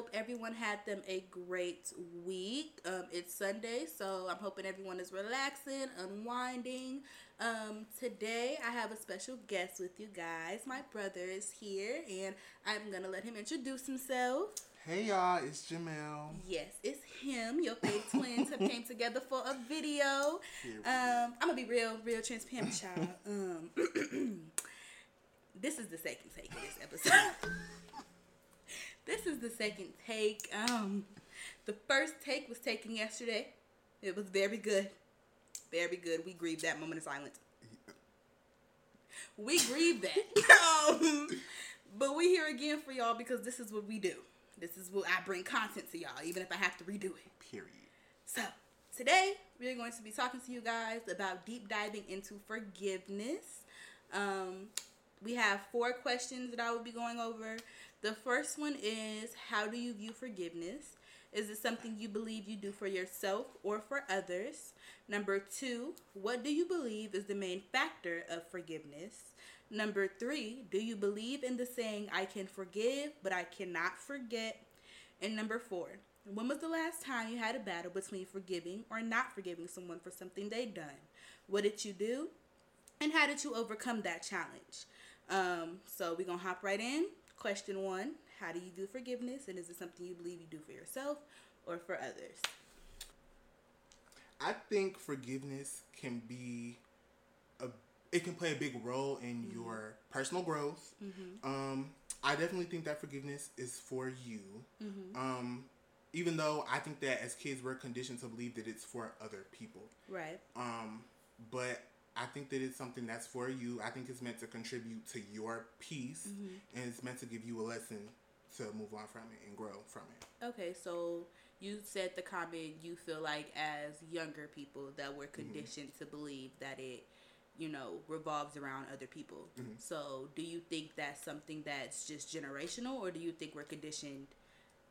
hope everyone had them a great week. Um, it's Sunday, so I'm hoping everyone is relaxing, unwinding. Um, today, I have a special guest with you guys. My brother is here, and I'm gonna let him introduce himself. Hey y'all, it's Jamel. Yes, it's him. Your fave twins have came together for a video. Um, I'm gonna be real, real transparent, child. Um, this is the second take of this episode. this is the second take. Um, the first take was taken yesterday. It was very good, very good. We grieved that moment of silence. We grieved that. um, but we here again for y'all because this is what we do. This is what I bring content to y'all, even if I have to redo it. Period. So, today we're going to be talking to you guys about deep diving into forgiveness. Um, we have four questions that I will be going over. The first one is How do you view forgiveness? Is it something you believe you do for yourself or for others? Number two, what do you believe is the main factor of forgiveness? Number three, do you believe in the saying, I can forgive, but I cannot forget? And number four, when was the last time you had a battle between forgiving or not forgiving someone for something they done? What did you do? And how did you overcome that challenge? Um, so we're gonna hop right in. Question one: How do you do forgiveness, and is it something you believe you do for yourself or for others? I think forgiveness can be a it can play a big role in Mm-hmm. your personal growth. Um, I definitely think that forgiveness is for you. Mm-hmm. Um, even though I think that as kids we're conditioned to believe that it's for other people. Right. Um, but I think that it's something that's for you. I think it's meant to contribute to your peace, Mm-hmm. and it's meant to give you a lesson to move on from it and grow from it. Okay, so you said the comment you feel like as younger people that we're conditioned to believe that it, you know, revolves around other people. So do you think that's something that's just generational, or do you think we're conditioned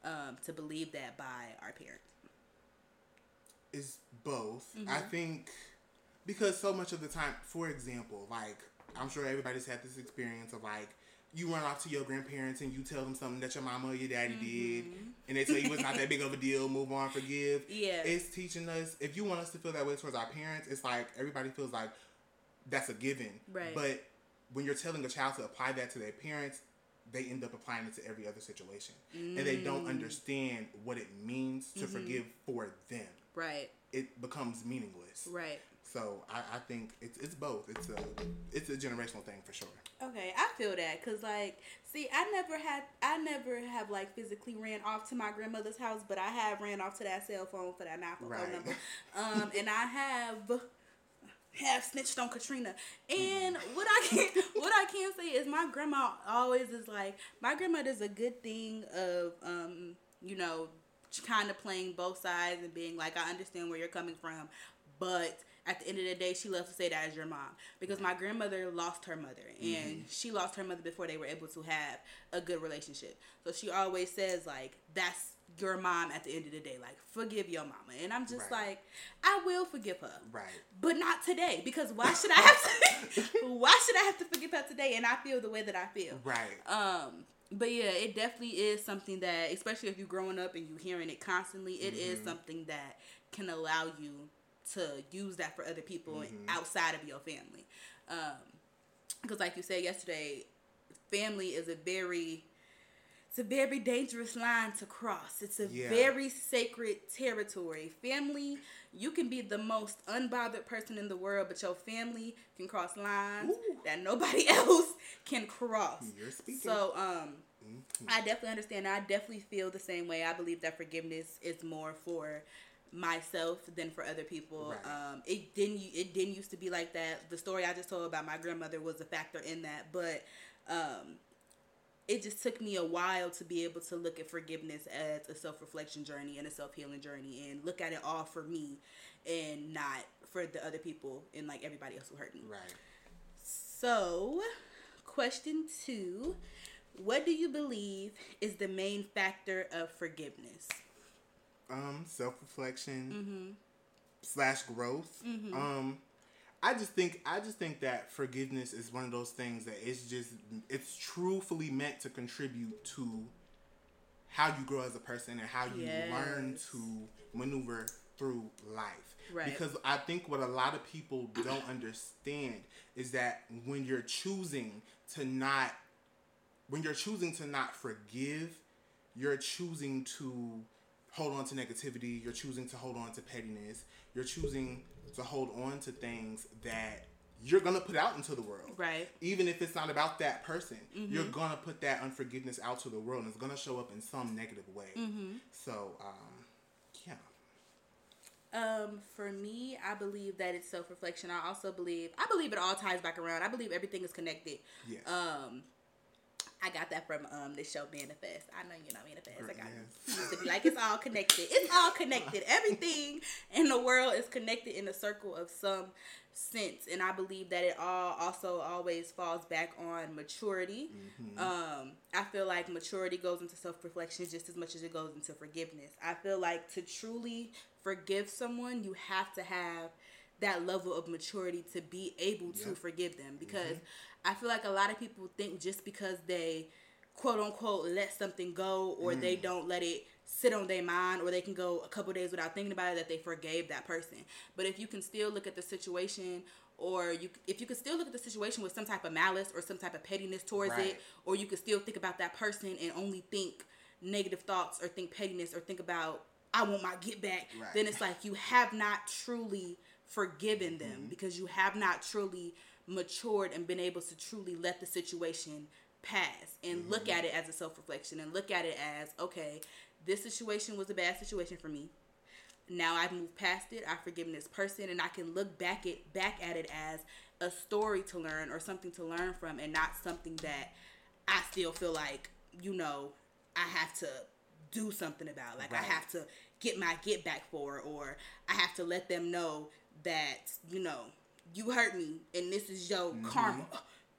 um, to believe that by our parents? It's both. I think because so much of the time, for example, like I'm sure everybody's had this experience of like you run off to your grandparents and you tell them something that your mama or your daddy did, and they tell you it's not that big of a deal. Move on, forgive. Yeah. it's teaching us. If you want us to feel that way towards our parents, it's like everybody feels like that's a given. Right. But when you're telling a child to apply that to their parents, they end up applying it to every other situation, and they don't Mm. understand what it means Mm-hmm. to forgive for them Right. it becomes meaningless. Right. So I, I think it's it's both. It's a it's a generational thing for sure. Okay, I feel that because like, see, I never had, I never have like physically ran off to my grandmother's house, but I have ran off to that cell phone for that nine Right. number, um, and I have have snitched on Katrina. And what I can what I can say is my grandma always is like my grandmother's a good thing of um, you know, kind of playing both sides and being like, I understand where you're coming from, but at the end of the day, she loves to say that as your mom because my grandmother lost her mother and she lost her mother before they were able to have a good relationship. So she always says like, that's your mom at the end of the day. Like, forgive your mama. And I'm just Right. like, I will forgive her Right. but not today because why should I have to why should I have to forgive her today and I feel the way that I feel Right. um but yeah it definitely is something that especially if you're growing up and you're hearing it constantly it is something that can allow you to use that for other people outside of your family um because like you said yesterday family is a very it's a very dangerous line to cross. It's a Yeah. very sacred territory. Family, you can be the most unbothered person in the world, but your family can cross lines Ooh. that nobody else can cross. You're speaking. So, um, Mhm. I definitely understand. I definitely feel the same way. I believe that forgiveness is more for myself than for other people. Right. Um, it didn't. It didn't used to be like that. The story I just told about my grandmother was a factor in that, but um, it just took me a while to be able to look at forgiveness as a self reflection journey and a self healing journey, and look at it all for me, and not for the other people and like everybody else who hurt me. Right. So, question two What do you believe is the main factor of forgiveness? Um, self reflection Mm-hmm. slash growth. Um, I just think I just think that forgiveness is one of those things that it's just it's truthfully meant to contribute to how you grow as a person and how you Yes. learn to maneuver through life. Right. Because I think what a lot of people don't understand is that when you're choosing to not when you're choosing to not forgive, you're choosing to hold on to negativity, you're choosing to hold on to pettiness, you're choosing to hold on to things that you're gonna put out into the world. Right. Even if it's not about that person, you're gonna put that unforgiveness out to the world and it's gonna show up in some negative way. So, um, yeah. Um, for me, I believe that it's self reflection. I also believe I believe it all ties back around. I believe everything is connected. Yes. Um, I got that from um this show Manifest. I know you know Manifest. I got Yes. it. To be like it's all connected. It's all connected. Everything in the world is connected in a circle of some sense, and I believe that it all also always falls back on maturity. Um, I feel like maturity goes into self reflection just as much as it goes into forgiveness. I feel like to truly forgive someone, you have to have that level of maturity to be able to Yep. forgive them because I feel like a lot of people think just because they quote unquote let something go or they mm. don't let it sit on their mind or they can go a couple days without thinking about it that they forgave that person. But if you can still look at the situation or you if you can still look at the situation with some type of malice or some type of pettiness towards Right. it or you could still think about that person and only think negative thoughts or think pettiness or think about I want my get back, Right. then it's like you have not truly forgiven them mm-hmm. because you have not truly matured and been able to truly let the situation pass and mm-hmm. look at it as a self reflection and look at it as okay, this situation was a bad situation for me. Now I've moved past it. I've forgiven this person, and I can look back it back at it as a story to learn or something to learn from, and not something that I still feel like you know I have to do something about. Like I have to get my get back for, or I have to let them know that you know you hurt me, and this is your karma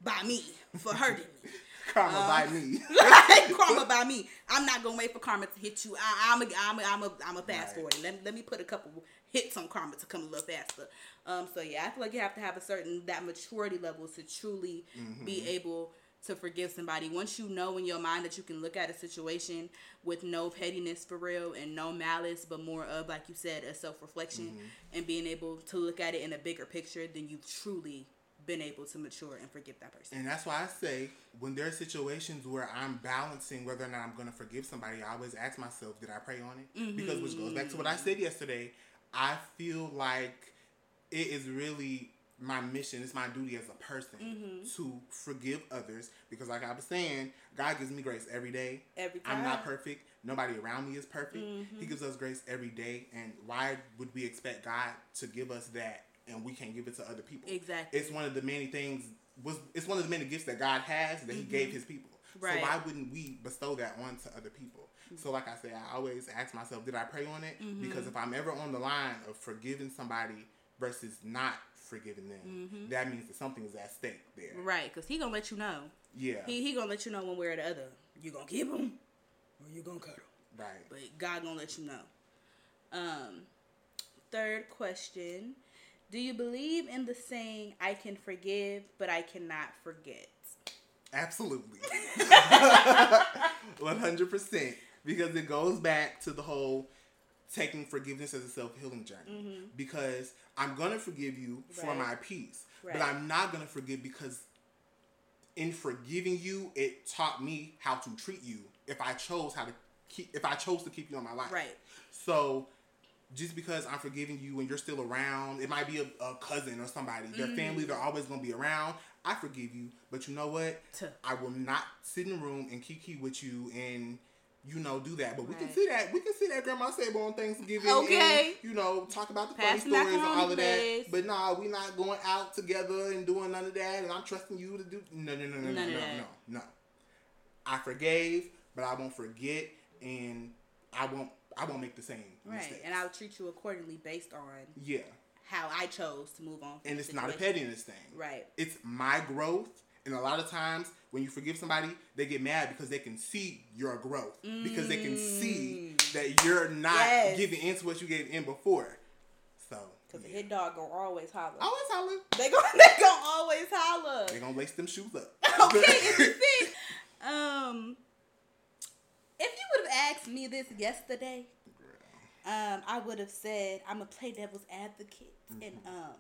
by me for hurting me. Karma Uh, by me. right? karma by me. I'm not gonna wait for karma to hit you. I, I'm a, I'm a, I'm a, I'm a fast Right. forward. Let, let me put a couple hits on karma to come a little faster. Um, so yeah, I feel like you have to have a certain that maturity level to truly be able to forgive somebody. Once you know in your mind that you can look at a situation with no pettiness for real and no malice, but more of like you said, a self reflection mm-hmm. and being able to look at it in a bigger picture, then you've truly been able to mature and forgive that person. And that's why I say when there are situations where I'm balancing whether or not I'm going to forgive somebody, I always ask myself, did I pray on it? Mm-hmm. Because which goes back to what I said yesterday. I feel like it is really my mission, it's my duty as a person to forgive others because like I was saying, God gives me grace every day. Every time. I'm not perfect. Nobody around me is perfect. He gives us grace every day and why would we expect God to give us that and we can't give it to other people? Exactly. It's one of the many things was it's one of the many gifts that God has that He gave His people. Mm-hmm. Right. So why wouldn't we bestow that on to other people? So like I say, I always ask myself, did I pray on it? Mm-hmm. Because if I'm ever on the line of forgiving somebody versus not forgiving them, that means that something is at stake there. Right, because he gonna let you know. Yeah. He he gonna let you know one way or the other. You gonna keep him, or you gonna cut him. right. But God gonna let you know. Um, third question: Do you believe in the saying "I can forgive, but I cannot forget"? Absolutely. 100%. Because it goes back to the whole taking forgiveness as a self healing journey. Because I'm to forgive you for Mm-hmm. Right. my peace, but I'm not to forgive because in forgiving you, it taught me how to treat you if I chose how to keep, if I chose to keep you in my life. Right. So just because I'm forgiving you and you're still around, it might be a, a cousin or somebody. Their family, they're always gonna be around. I forgive you, but you know what? Tuh. I will not sit in the room and kiki with you and you know do that. But we can see that. we can see that Grandma's table on Thanksgiving. Okay. And, you know, talk about the Pass funny stories and all of that. But nah, we not going out together and doing none of that. And I'm trusting you to do no no no no no None no of no no. I forgave, but I won't forget, and I won't I won't make the same Right, mistakes. and I'll treat you accordingly based on yeah, how I chose to move on. and it's not a situation. pettiness thing. Right. It's my growth, and a lot of times when you forgive somebody, they get mad because they can see your growth because they can see that you're not Mm. Yes. giving into what you gave in before. So Because the hit dog gonna always holler. always holler. They gonna they gonna always holler. They're gonna lace them shoes up. okay, is it fit? Um, if you would have asked me this yesterday, um, I would have said I'm a play devil's advocate mm-hmm. and um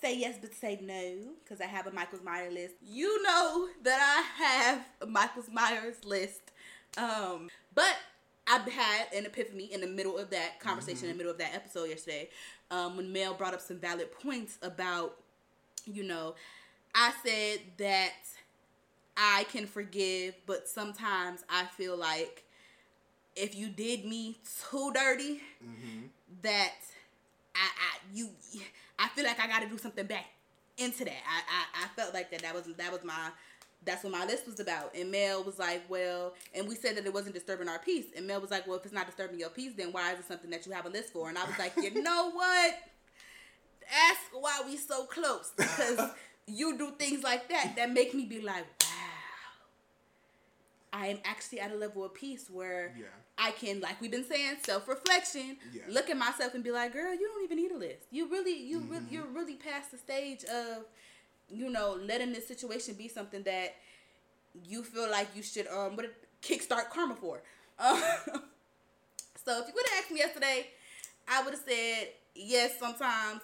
say yes but say no because I have a Michael Myers list. You know that I have a Michael Myers list. Um, but I had an epiphany in the middle of that conversation, mm-hmm. in the middle of that episode yesterday, um, when Mel brought up some valid points about, you know, I said that I can forgive, but sometimes I feel like if you did me too dirty, mm-hmm. that I, I you I feel like I got to do something back into that. I, I I felt like that that was that was my that's what my list was about. And Mel was like, well, and we said that it wasn't disturbing our peace. And Mel was like, well, if it's not disturbing your peace, then why is it something that you have a list for? And I was like, you know what? Ask why we so close because you do things like that that make me be like, I am actually at a level of peace where yeah. I can, like we've been saying, self reflection. Yeah. Look at myself and be like, girl, you don't even need a list. You really, you mm-hmm. really, you're really past the stage of, you know, letting this situation be something that you feel like you should um what kickstart karma for. Um, so if you would have asked me yesterday, I would have said yes sometimes,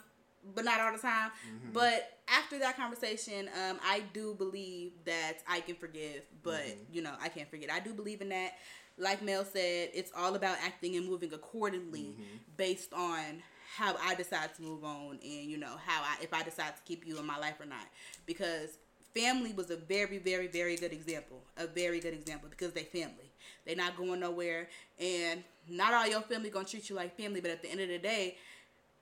but not all the time. Mm-hmm. But after that conversation, um, I do believe that I can forgive, but mm-hmm. you know, I can't forget. I do believe in that. Like Mel said, it's all about acting and moving accordingly mm-hmm. based on how I decide to move on and you know how I if I decide to keep you in my life or not. Because family was a very, very, very good example. A very good example because they family. They're not going nowhere and not all your family gonna treat you like family, but at the end of the day,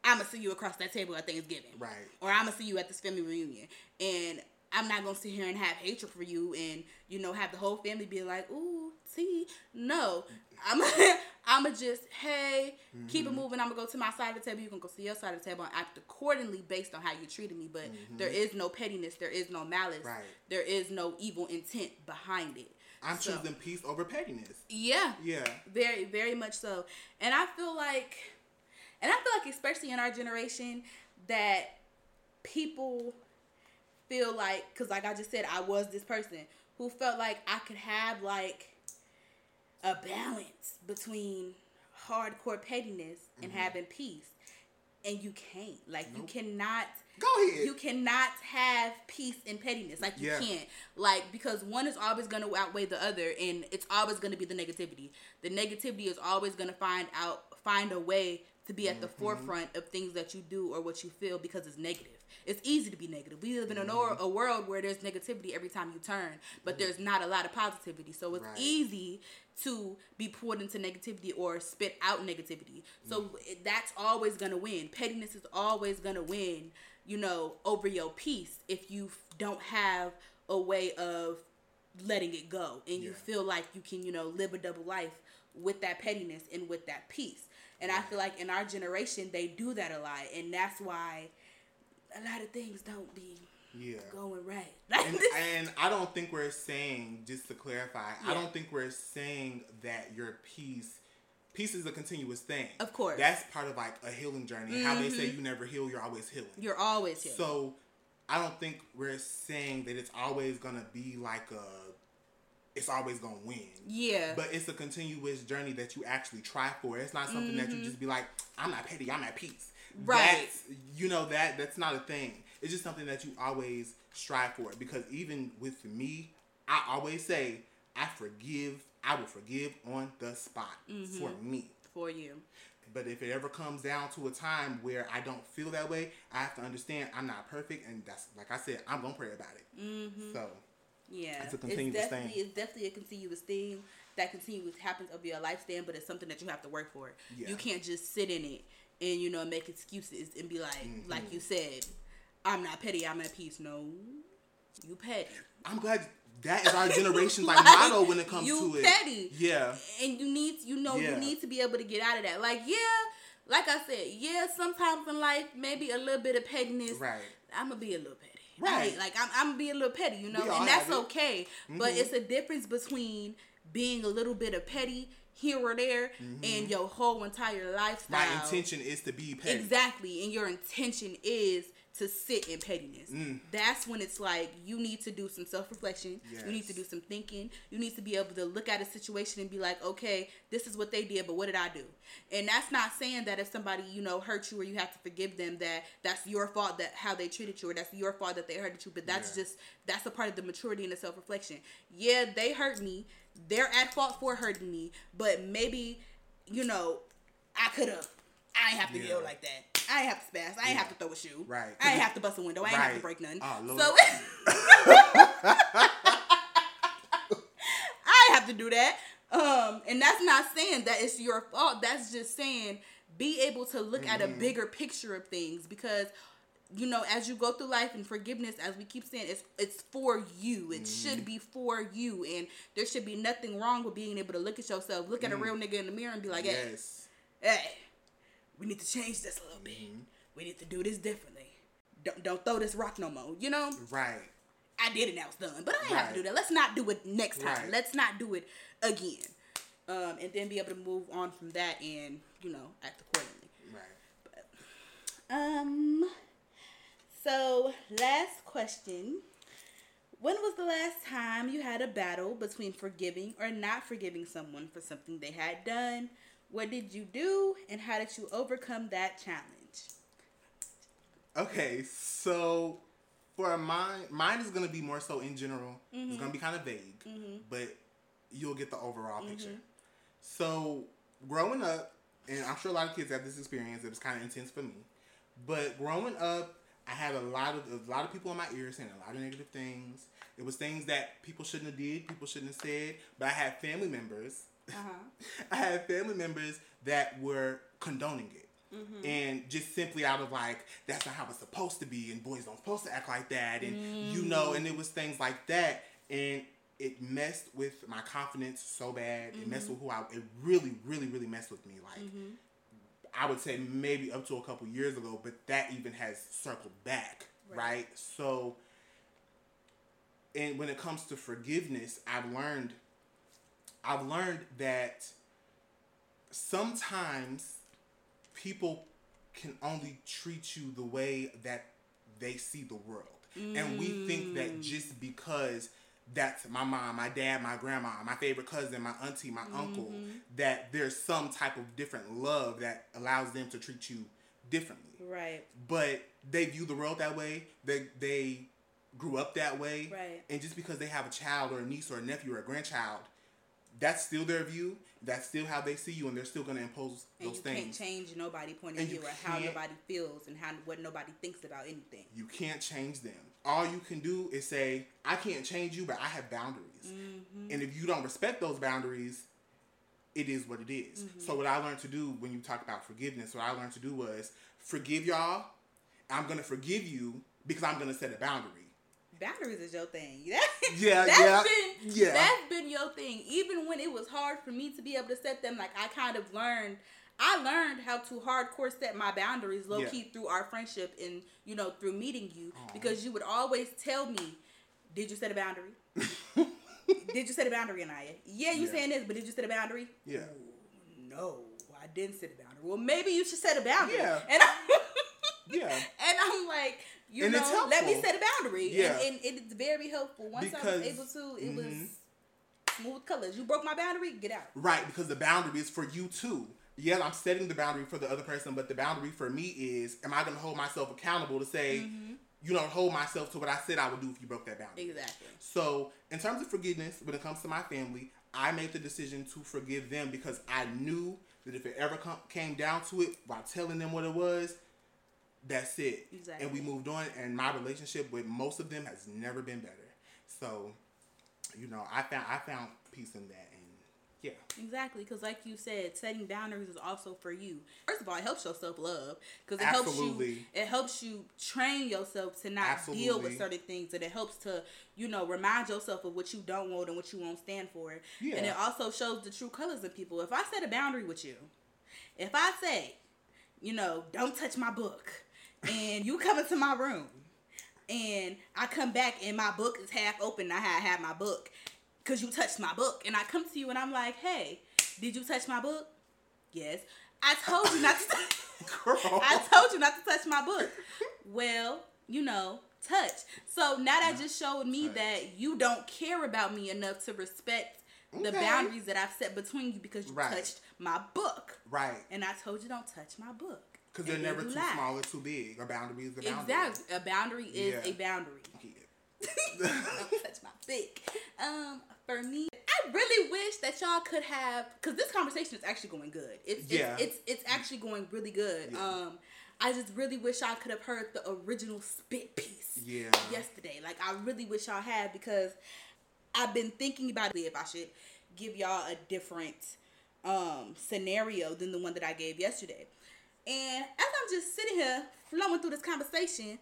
I'm gonna see you across that table at Thanksgiving, right? Or I'm gonna see you at this family reunion, and I'm not gonna sit here and have hatred for you, and you know have the whole family be like, "Ooh, see, no." I'm I'm gonna just hey, mm-hmm. keep it mm-hmm. moving. I'm gonna go to my side of the table. You can go see your side of the table and act accordingly based on how you treated me. But mm-hmm. there is no pettiness. There is no malice. Right. There is no evil intent behind it. I'm so, choosing peace over pettiness. Yeah. Yeah. Very, very much so. And I feel like and I feel like, especially in our generation, that people feel like, because like I just said, I was this person who felt like I could have like a balance between hardcore pettiness and mm-hmm. having peace. And you can't. Like, nope. you cannot. Go ahead. You cannot have peace and pettiness. Like, you yeah. can't. Like, because one is always going to outweigh the other, and it's always going to be the negativity. The negativity is always going to find out, find a way to be at the mm-hmm. forefront of things that you do or what you feel because it's negative. It's easy to be negative. We live in a, mm-hmm. a world where there's negativity every time you turn, but there's not a lot of positivity. So it's right. easy to be pulled into negativity or spit out negativity. So mm. that's always going to win. Pettiness is always going to win, you know, over your peace if you don't have a way of letting it go and yeah. you feel like you can, you know, live a double life with that pettiness and with that peace. And I feel like in our generation they do that a lot, and that's why a lot of things don't be yeah. going right. and, and, I don't think we're saying, just to clarify, yeah. I don't think we're saying that your peace peace is a continuous thing. Of course. That's part of like a healing journey. Mm-hmm. How they say mm-hmm. you never heal, you're always healing. You're always healing. So I don't think we're saying that it's always gonna be like a it's always gonna win. Yeah. But it's a continuous journey that you actually try for. It's not something mm-hmm. that you mm-hmm. just be like, I'm not petty, I'm at peace. Right. That's, you know that that's not a thing. It's just something that you always strive for. Because even with me, I always say, I forgive, I will forgive on the spot mm-hmm. for me. For you. But if it ever comes down to a time where I don't feel that way, I have to understand I'm not perfect, and that's like I said, I'm gonna pray about it. Mm-hmm. So yeah, it's a continuous it's definitely, thing. It's definitely a continuous thing that continues happens over your lifespan, but it's something that you have to work for. Yeah. You can't just sit in it and you know make excuses and be like, mm-hmm. like you said, I'm not petty, I'm at peace. No, you petty. I'm glad that is our generation's like, like motto when it comes to it. petty. Yeah. And you need, you know, yeah. you need to be able to get out of that. Like, yeah, like I said, yeah, sometimes in life, maybe a little bit of pettiness. Right. I'm gonna be a little petty. Right. Like I'm, I'm being a little petty, you know, and that's okay. Mm-hmm. But it's a difference between being a little bit of petty here or there mm-hmm. in your whole entire lifestyle. My intention is to be petty. Exactly. And your intention is to sit in pettiness. Mm. That's when it's like you need to do some self reflection. Yes. You need to do some thinking. You need to be able to look at a situation and be like, okay, this is what they did, but what did I do? And that's not saying that if somebody you know hurt you or you have to forgive them that that's your fault that how they treated you or that's your fault that they hurted you. But that's yeah. just that's a part of the maturity and the self reflection. Yeah, they hurt me. They're at fault for hurting me, but maybe you know I could have. I ain't have to yeah. yell like that. I ain't have to spaz. I ain't yeah. have to throw a shoe. Right. I ain't have to bust a window. I ain't right. have to break none. Oh, Lord. So I have to do that. Um, and that's not saying that it's your fault. That's just saying be able to look mm-hmm. at a mm-hmm. bigger picture of things because you know as you go through life and forgiveness as we keep saying it's it's for you it mm-hmm. should be for you and there should be nothing wrong with being able to look at yourself look at mm. a real nigga in the mirror and be like hey yes. hey we need to change this a little bit. Mm-hmm. We need to do this differently. Don't don't throw this rock no more. You know? Right. I did it now it's done. But I ain't right. have to do that. Let's not do it next time. Right. Let's not do it again. Um, and then be able to move on from that and, you know, act accordingly. Right. But, um so last question. When was the last time you had a battle between forgiving or not forgiving someone for something they had done? What did you do, and how did you overcome that challenge? Okay, so for mine, mine is gonna be more so in general. Mm-hmm. It's gonna be kind of vague, mm-hmm. but you'll get the overall picture. Mm-hmm. So growing up, and I'm sure a lot of kids have this experience. It was kind of intense for me, but growing up, I had a lot of a lot of people in my ears saying a lot of negative things. It was things that people shouldn't have did, people shouldn't have said. But I had family members uh-huh. I had family members that were condoning it. Mm-hmm. And just simply out of like, that's not how it's supposed to be, and boys don't supposed to act like that, and mm. you know, and it was things like that, and it messed with my confidence so bad. Mm-hmm. It messed mm-hmm. with who I. It really, really, really messed with me. Like, mm-hmm. I would say maybe up to a couple years ago, but that even has circled back, right? right? So, and when it comes to forgiveness, I've learned I've learned that sometimes people can only treat you the way that they see the world. Mm. And we think that mm. just because that's my mom, my dad, my grandma, my favorite cousin, my auntie, my mm-hmm. uncle, that there's some type of different love that allows them to treat you differently. Right. But they view the world that way. They they grew up that way. Right. And just because they have a child or a niece or a nephew or a grandchild that's still their view. That's still how they see you, and they're still going to impose and those you things. can't change nobody' point of view or how nobody feels and how what nobody thinks about anything. You can't change them. All you can do is say, "I can't change you, but I have boundaries." Mm-hmm. And if you don't respect those boundaries, it is what it is. Mm-hmm. So what I learned to do when you talk about forgiveness, what I learned to do was forgive y'all. I'm gonna forgive you because I'm gonna set a boundary boundaries is your thing. yeah, that's yeah, been, yeah. That's been your thing. Even when it was hard for me to be able to set them, like I kind of learned. I learned how to hardcore set my boundaries low key through our friendship and you know through meeting you Aww. because you would always tell me, "Did you set a boundary? did you set a boundary, Anieya? Yeah, you yeah. saying this, but did you set a boundary? Yeah. no, I didn't set a boundary. Well, maybe you should set a boundary. Yeah. And I, yeah. And I'm like, you and know, let me set a boundary. Yeah. And, and it's very helpful. Once because, I was able to, it mm-hmm. was smooth colors. You broke my boundary, get out. Right, because the boundary is for you too. Yeah, I'm setting the boundary for the other person, but the boundary for me is, am I going to hold myself accountable to say, mm-hmm. you don't hold myself to what I said I would do if you broke that boundary? Exactly. So, in terms of forgiveness, when it comes to my family, I made the decision to forgive them because I knew that if it ever come, came down to it, while telling them what it was, that's it. Exactly. And we moved on, and my relationship with most of them has never been better. So, you know, I found I found peace in that, and yeah. Exactly, because like you said, setting boundaries is also for you. First of all, it helps your self love because it Absolutely. helps you. It helps you train yourself to not Absolutely. deal with certain things, and it helps to you know remind yourself of what you don't want and what you won't stand for. Yeah. And it also shows the true colors of people. If I set a boundary with you, if I say, you know, don't touch my book and you come into my room and I come back and my book is half open. I have, have my book because you touched my book. And I come to you and I'm like, hey, Did you touch my book? Yes. I told you not to. I told you not to touch my book. Well, you know, touch. So now that just showed me touch. that you don't care about me enough to respect okay. the boundaries that I've set between you because you right. touched my book. Right. And I told you don't touch my book. Because they're never too small or too big. A boundary is a boundary. Exactly. A boundary is yeah. a boundary. Yeah. don't touch my book. Um, for me, I really wish that y'all could have because this conversation is actually going good. It's yeah. it's, it's, it's actually going really good. Yeah. Um, I just really wish I could have heard the original spit piece. Yeah. Yesterday, like I really wish y'all had because I've been thinking about if I should give y'all a different um scenario than the one that I gave yesterday. And as I'm just sitting here flowing through this conversation,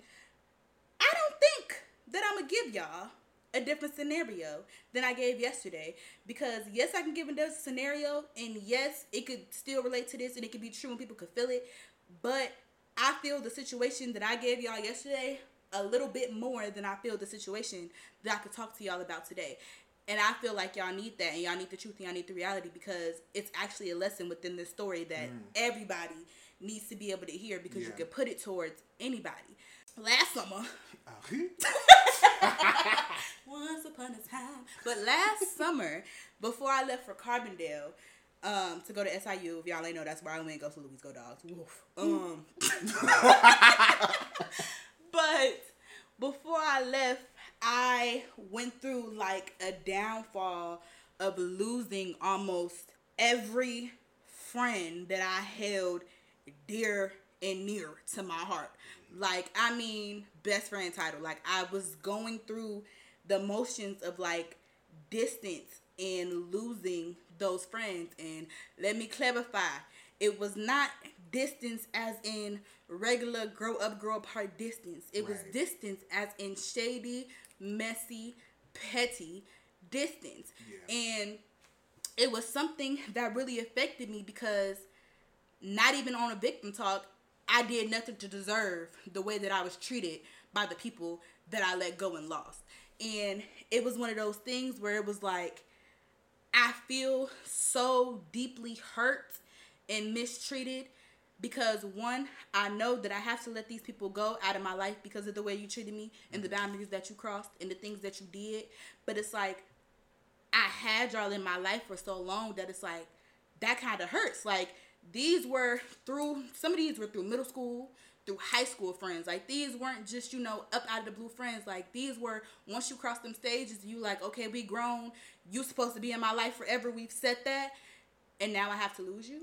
I don't think that I'm gonna give y'all a different scenario than I gave yesterday because yes, I can give a different scenario, and yes, it could still relate to this, and it could be true, and people could feel it. But I feel the situation that I gave y'all yesterday a little bit more than I feel the situation that I could talk to y'all about today. And I feel like y'all need that, and y'all need the truth, and y'all need the reality because it's actually a lesson within this story that mm. everybody needs to be able to hear because yeah. you can put it towards anybody. Last summer, once upon a time, but last summer, before I left for Carbondale, um, to go to SIU. If y'all ain't know, that's where I went. Go Salukis. Go Dogs. Woof. Um, but before I left, I went through like a downfall of losing almost every friend that I held dear and near to my heart. Like, I mean, best friend title. Like, I was going through the motions of like distance and losing those friends. And let me clarify it was not distance as in regular grow up, grow apart distance. It right. was distance as in shady, messy, petty distance. Yeah. And it was something that really affected me because not even on a victim talk, I did nothing to deserve the way that I was treated by the people that I let go and lost. And it was one of those things where it was like, I feel so deeply hurt and mistreated because one, I know that I have to let these people go out of my life because of the way you treated me and the mm-hmm. boundaries that you crossed and the things that you did. But it's like I had y'all in my life for so long that it's like that kind of hurts. Like these were through some of these were through middle school, through high school friends. Like these weren't just, you know, up out of the blue friends. Like these were once you cross them stages, you like, okay, we grown. You supposed to be in my life forever. We've said that. And now I have to lose you?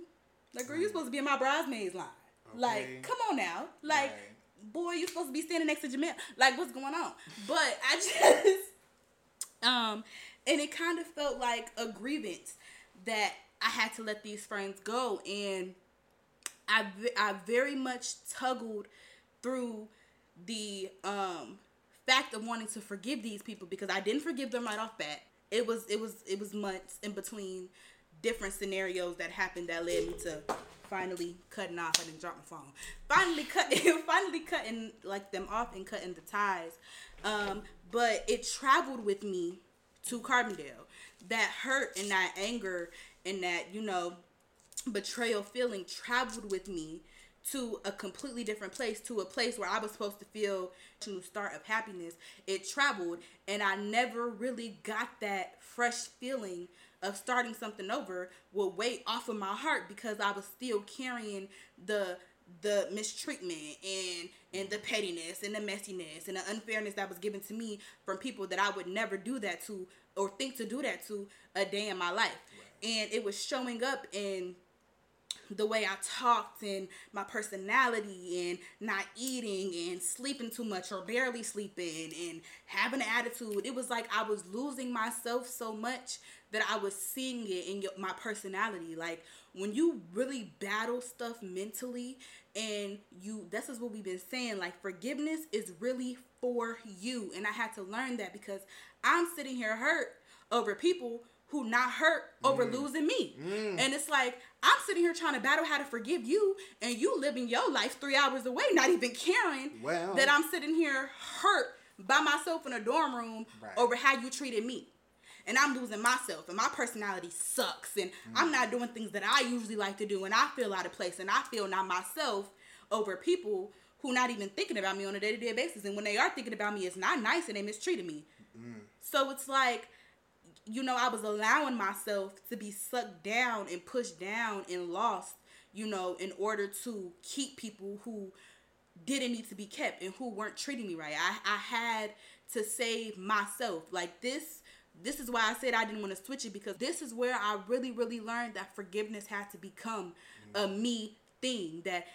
Like, girl, you supposed to be in my bridesmaids line. Okay. Like, come on now. Like, right. boy, you supposed to be standing next to Jamel. Like, what's going on? But I just um and it kind of felt like a grievance that I had to let these friends go and I, I very much tuggled through the um, fact of wanting to forgive these people because I didn't forgive them right off bat. It was it was it was months in between different scenarios that happened that led me to finally cutting off. I didn't drop my phone. Finally cut finally cutting like them off and cutting the ties. Um, but it traveled with me to Carbondale. That hurt and that anger and that, you know, betrayal feeling traveled with me to a completely different place, to a place where I was supposed to feel to start of happiness. It traveled, and I never really got that fresh feeling of starting something over with weight off of my heart because I was still carrying the the mistreatment and and the pettiness and the messiness and the unfairness that was given to me from people that I would never do that to or think to do that to a day in my life. Right. And it was showing up in the way I talked and my personality and not eating and sleeping too much or barely sleeping and having an attitude. It was like I was losing myself so much that I was seeing it in my personality. Like when you really battle stuff mentally and you this is what we've been saying like forgiveness is really for you and I had to learn that because I'm sitting here hurt over people who not hurt over mm. losing me. Mm. And it's like I'm sitting here trying to battle how to forgive you, and you living your life three hours away, not even caring well, that I'm sitting here hurt by myself in a dorm room right. over how you treated me. and I'm losing myself and my personality sucks and mm-hmm. I'm not doing things that I usually like to do and I feel out of place and I feel not myself over people who not even thinking about me on a day-to-day basis and when they are thinking about me it's not nice and they mistreated me. Mm-hmm. So it's like you know, I was allowing myself to be sucked down and pushed down and lost, you know, in order to keep people who didn't need to be kept and who weren't treating me right. I, I had to save myself. Like this this is why I said I didn't want to switch it because this is where I really, really learned that forgiveness had to become mm-hmm. a me thing. That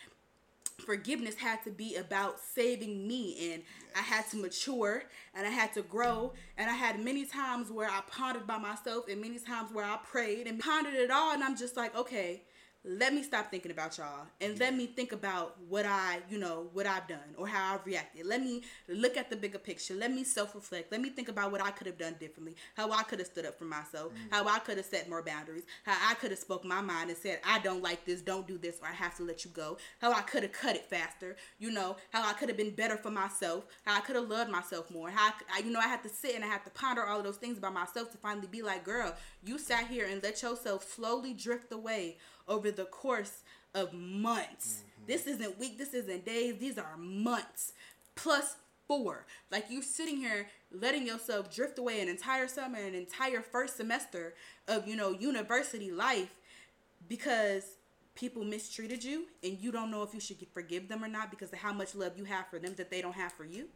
forgiveness had to be about saving me and. I had to mature and I had to grow and I had many times where I pondered by myself and many times where I prayed and pondered it all and I'm just like okay let me stop thinking about y'all and let me think about what I, you know, what I've done or how I've reacted. Let me look at the bigger picture. Let me self reflect. Let me think about what I could have done differently, how I could have stood up for myself, mm. how I could have set more boundaries, how I could have spoke my mind and said, I don't like this, don't do this, or I have to let you go, how I could have cut it faster, you know, how I could have been better for myself, how I could have loved myself more, how I, you know, I had to sit and I had to ponder all of those things about myself to finally be like, girl, you sat here and let yourself slowly drift away over the course of months. Mm-hmm. This isn't week, this isn't days, these are months plus four. Like you sitting here letting yourself drift away an entire summer, an entire first semester of, you know, university life because people mistreated you and you don't know if you should forgive them or not because of how much love you have for them that they don't have for you.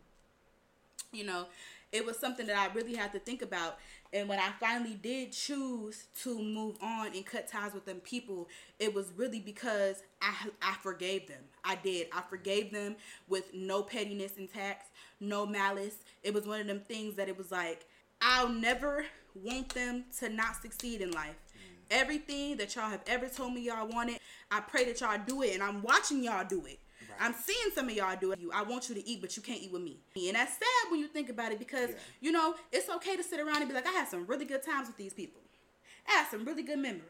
You know, it was something that I really had to think about. And when I finally did choose to move on and cut ties with them people, it was really because I I forgave them. I did. I forgave them with no pettiness and tax, no malice. It was one of them things that it was like I'll never want them to not succeed in life. Mm. Everything that y'all have ever told me y'all wanted, I pray that y'all do it, and I'm watching y'all do it. Right. I'm seeing some of y'all do it. I want you to eat, but you can't eat with me. And that's sad when you think about it because, yeah. you know, it's okay to sit around and be like, I had some really good times with these people. I had some really good memories.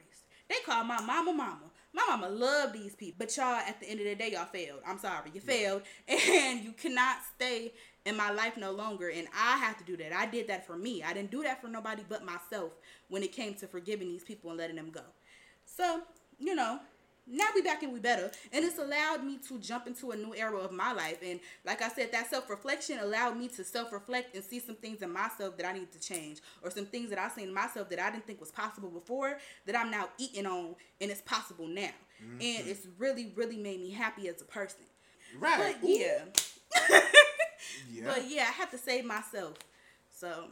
They call my mama mama. My mama loved these people. But y'all, at the end of the day, y'all failed. I'm sorry. You yeah. failed. And you cannot stay in my life no longer. And I have to do that. I did that for me. I didn't do that for nobody but myself when it came to forgiving these people and letting them go. So, you know, now we back and we better. And it's allowed me to jump into a new era of my life. And like i said that self-reflection allowed me to self-reflect and see some things in myself that i need to change. Or some things that i seen in myself that i didn't think was possible before that i'm now eating on and it's possible now. Mm-hmm. and it's really really made me happy as a person. Right. But yeah. Yeah. But yeah i have to save myself. So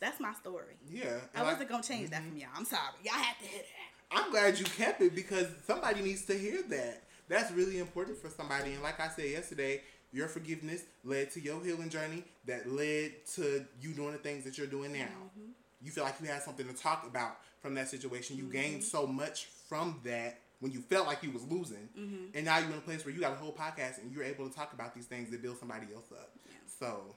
that's my story. Yeah i wasn't gonna change mm-hmm. that from y'all. I'm sorry. Y'all had to hit it I'm glad you kept it because somebody needs to hear that. That's really important for somebody. And like I said yesterday, your forgiveness led to your healing journey that led to you doing the things that you're doing now. Mm-hmm. You feel like you had something to talk about from that situation. You mm-hmm. gained so much from that when you felt like you was losing. Mm-hmm. And now you're in a place where you got a whole podcast and you're able to talk about these things that build somebody else up. Yeah. So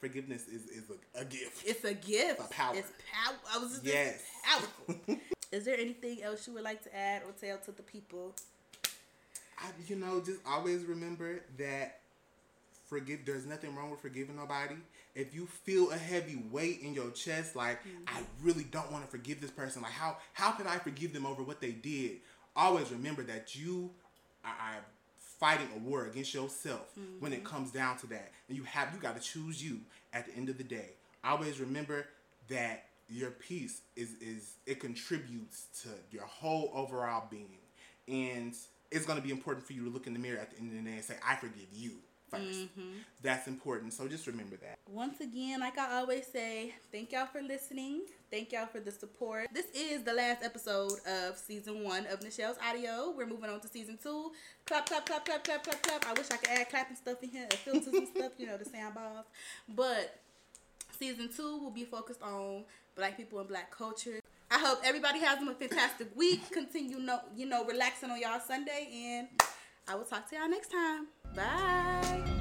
forgiveness is, is a, a, gift. It's a gift. It's a power. It's power. I was just yes. powerful. Is there anything else you would like to add or tell to the people? I, you know, just always remember that forgive. There's nothing wrong with forgiving nobody. If you feel a heavy weight in your chest, like mm-hmm. I really don't want to forgive this person, like how how can I forgive them over what they did? Always remember that you are, are fighting a war against yourself mm-hmm. when it mm-hmm. comes down to that, and you have you got to choose you at the end of the day. Always remember that your peace is is it contributes to your whole overall being. And it's going to be important for you to look in the mirror at the end of the day and say i forgive you 1st mm-hmm. that's important. So just remember that. Once again like i always say thank y'all for listening. Thank y'all for the support. This is the last episode of season one of nichelle's audio. We're moving on to season two. Clap clap clap clap clap clap clap. I wish i could add clapping stuff in here filters and stuff you know the sound bars but season two will be focused on black people and black culture. I hope everybody has a fantastic week. Continue, no, you know, relaxing on y'all Sunday, and I will talk to y'all next time. Bye.